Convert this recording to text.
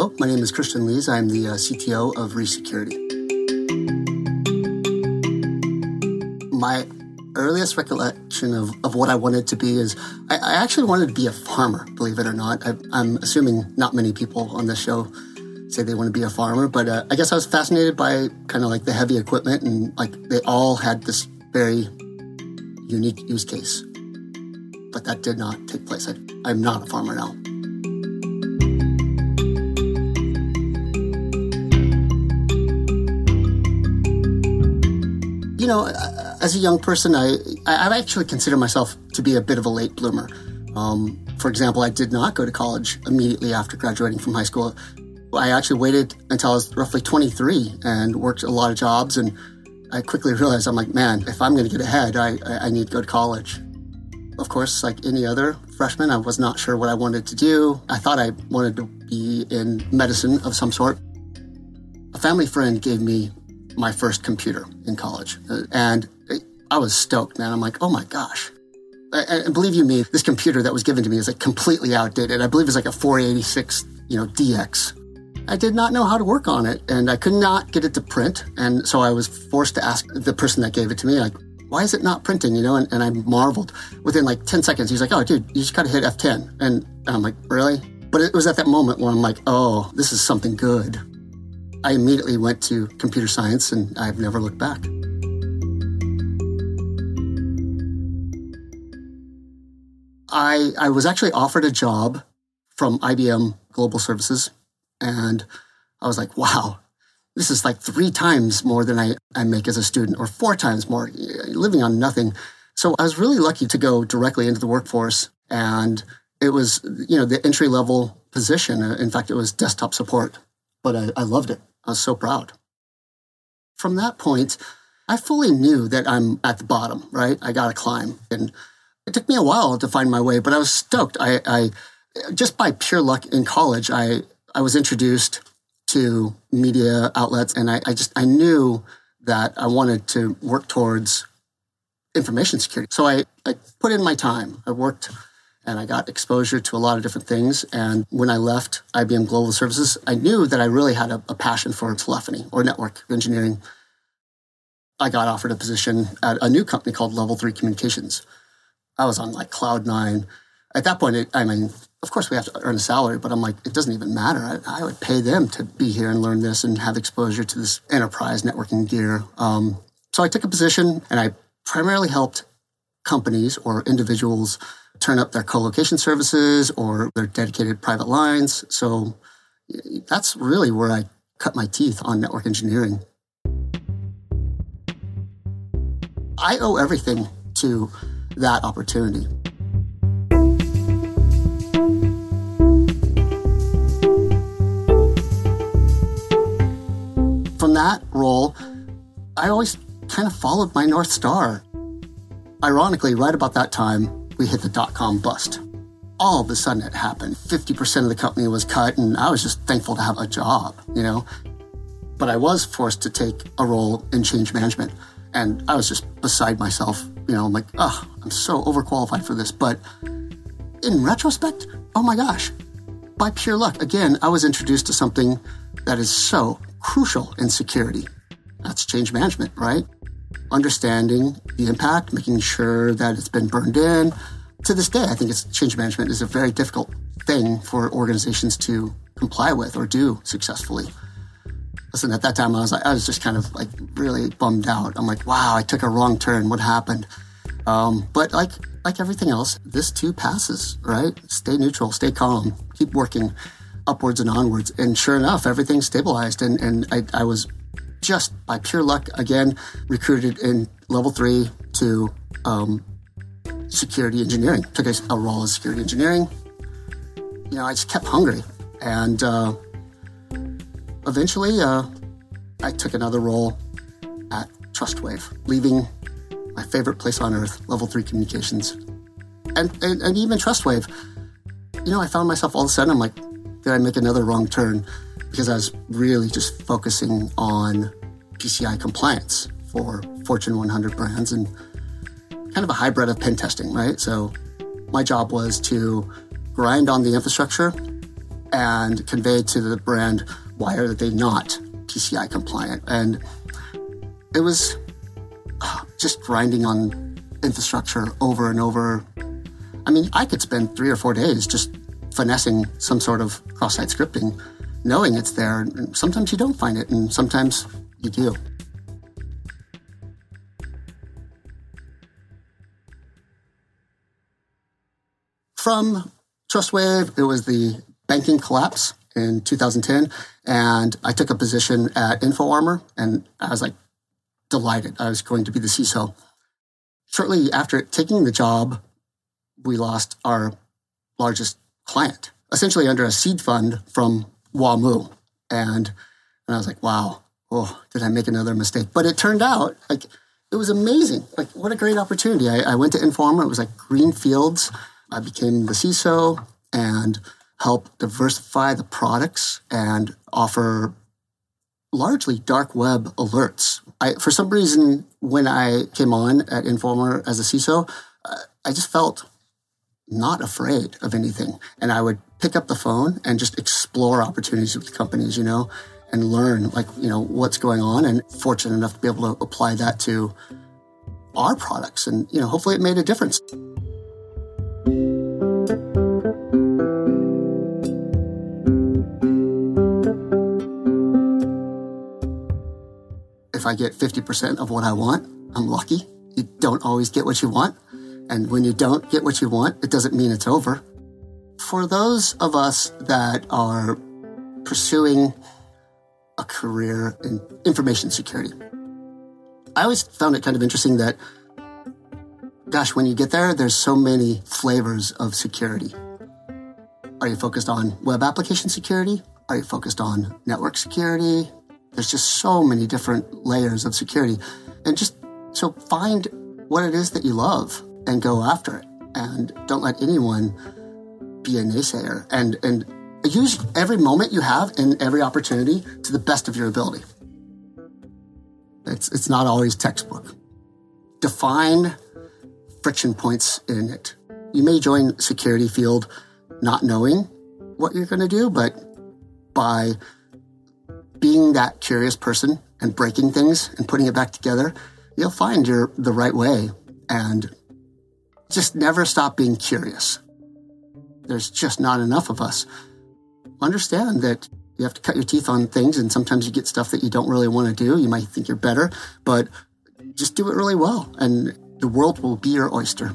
Hello, my name is Christian Lees. I'm the uh, CTO of Resecurity. My earliest recollection of, of what I wanted to be is I, I actually wanted to be a farmer, believe it or not. I, am assuming not many people on this show say they want to be a farmer, but uh, I guess I was fascinated by kind of like the heavy equipment and like they all had this very unique use case. But that did not take place. I, I'm not a farmer now. Know, as a young person, I I actually consider myself to be a bit of a late bloomer. Um, for example, I did not go to college immediately after graduating from high school. I actually waited until I was roughly 23 and worked a lot of jobs. And I quickly realized I'm like, man, if I'm going to get ahead, I, I need to go to college. Of course, like any other freshman, I was not sure what I wanted to do. I thought I wanted to be in medicine of some sort. A family friend gave me my first computer in college. Uh, and I was stoked, man. I'm like, oh my gosh. And believe you me, this computer that was given to me is like completely outdated. I believe it's like a 486, you know, DX. I did not know how to work on it and I could not get it to print. And so I was forced to ask the person that gave it to me, like, why is it not printing? You know, and, and I marveled within like 10 seconds. He's like, oh, dude, you just got to hit F10. And, and I'm like, really? But it was at that moment where I'm like, oh, this is something good. I immediately went to computer science and I've never looked back. I, I was actually offered a job from IBM Global Services, and I was like, wow, this is like three times more than I, I make as a student, or four times more, living on nothing. So I was really lucky to go directly into the workforce, and it was, you know, the entry level position. In fact, it was desktop support, but I, I loved it. I was so proud. From that point, I fully knew that I'm at the bottom, right? I got to climb. And it took me a while to find my way, but I was stoked. I, I just by pure luck in college, I, I was introduced to media outlets and I, I just, I knew that I wanted to work towards information security. So I, I put in my time. I worked and I got exposure to a lot of different things. And when I left IBM Global Services, I knew that I really had a, a passion for telephony or network engineering. I got offered a position at a new company called Level 3 Communications. I was on like cloud nine. At that point, it, I mean, of course we have to earn a salary, but I'm like, it doesn't even matter. I, I, would pay them to be here and learn this and have exposure to this enterprise networking gear. Um, so I took a position and I primarily helped companies or individuals turn up their co-location services or their dedicated private lines. So that's really where I cut my teeth on network engineering. I owe everything to that opportunity. From that role, I always kind of followed my North Star. Ironically, right about that time, we hit the dot com bust. all of a sudden it happened. 50% of the company was cut, and I was just thankful to have a job, you know? But I was forced to take a role in change management. And I was just beside myself, you know, I'm like, oh, I'm so overqualified for this. But in retrospect, oh my gosh, by pure luck, again, I was introduced to something that is so crucial in security. That's change management, right? Understanding the impact, making sure that it's been burned in. To this day, I think it's change management is a very difficult thing for organizations to comply with or do successfully. Listen, at that time, I was like, I was just kind of like really bummed out. I'm like, wow, I took a wrong turn. What happened? Um, but like like everything else, this too passes, right? Stay neutral, stay calm, keep working upwards and onwards. And sure enough, everything stabilized. And, and I, I was just by pure luck, again, recruited in level three to um, security engineering. Took a, a, role as security engineering. You know, I just kept hungry. And uh, eventually, uh, I took another role at TrustWave, leaving my favorite place on earth, level three communications. And, and, and even TrustWave, you know, I found myself all of a sudden, I'm like, did I make another wrong turn? Because I was really just focusing on PCI compliance for Fortune 100 brands and kind of a hybrid of pen testing, right? So my job was to grind on the infrastructure and convey to the brand why are they not PCI compliant? And it was ah, just grinding on infrastructure over and over. I mean, I could spend three or four days just finessing some sort of cross-site scripting, knowing it's there. Sometimes you don't find it, and sometimes you do. From TrustWave, it was the banking collapse in 2010, and I took a position at InfoArmor, and I was like delighted. I was going to be the CISO. Shortly after taking the job, we lost our largest client, essentially under a seed fund from WAMU. And, and I was like, wow, oh, did I make another mistake? But it turned out like it was amazing. Like, what a great opportunity. I, I went to InfoArmor. It was like green fields. I became the CISO and helped diversify the products and offer largely dark web alerts. I, for some reason, when I came on at InfoArmor as a CISO, uh, I just felt not afraid of anything. And I would pick up the phone and just explore opportunities with companies, you know, and learn like, you know, what's going on and fortunate enough to be able to apply that to our products. And, you know, hopefully it made a difference. If I get 50% of what I want, I'm lucky. You don't always get what you want. And when you don't get what you want, it doesn't mean it's over. For those of us that are pursuing a career in information security, I always found it kind of interesting that, gosh, when you get there, there's so many flavors of security. Are you focused on web application security? Are you focused on network security? There's just so many different layers of security. And just so find what it is that you love and go after it. And don't let anyone be a naysayer. And, and use every moment you have and every opportunity to the best of your ability. It's, it's not always textbook. Define friction points in it. You may join security field not knowing what you're going to do, but by being that curious person and breaking things and putting it back together, you'll find your the right way and just never stop being curious. There's just not enough of us. Understand that you have to cut your teeth on things, and sometimes you get stuff that you don't really want to do. You might think you're better, but just do it really well, and the world will be your oyster.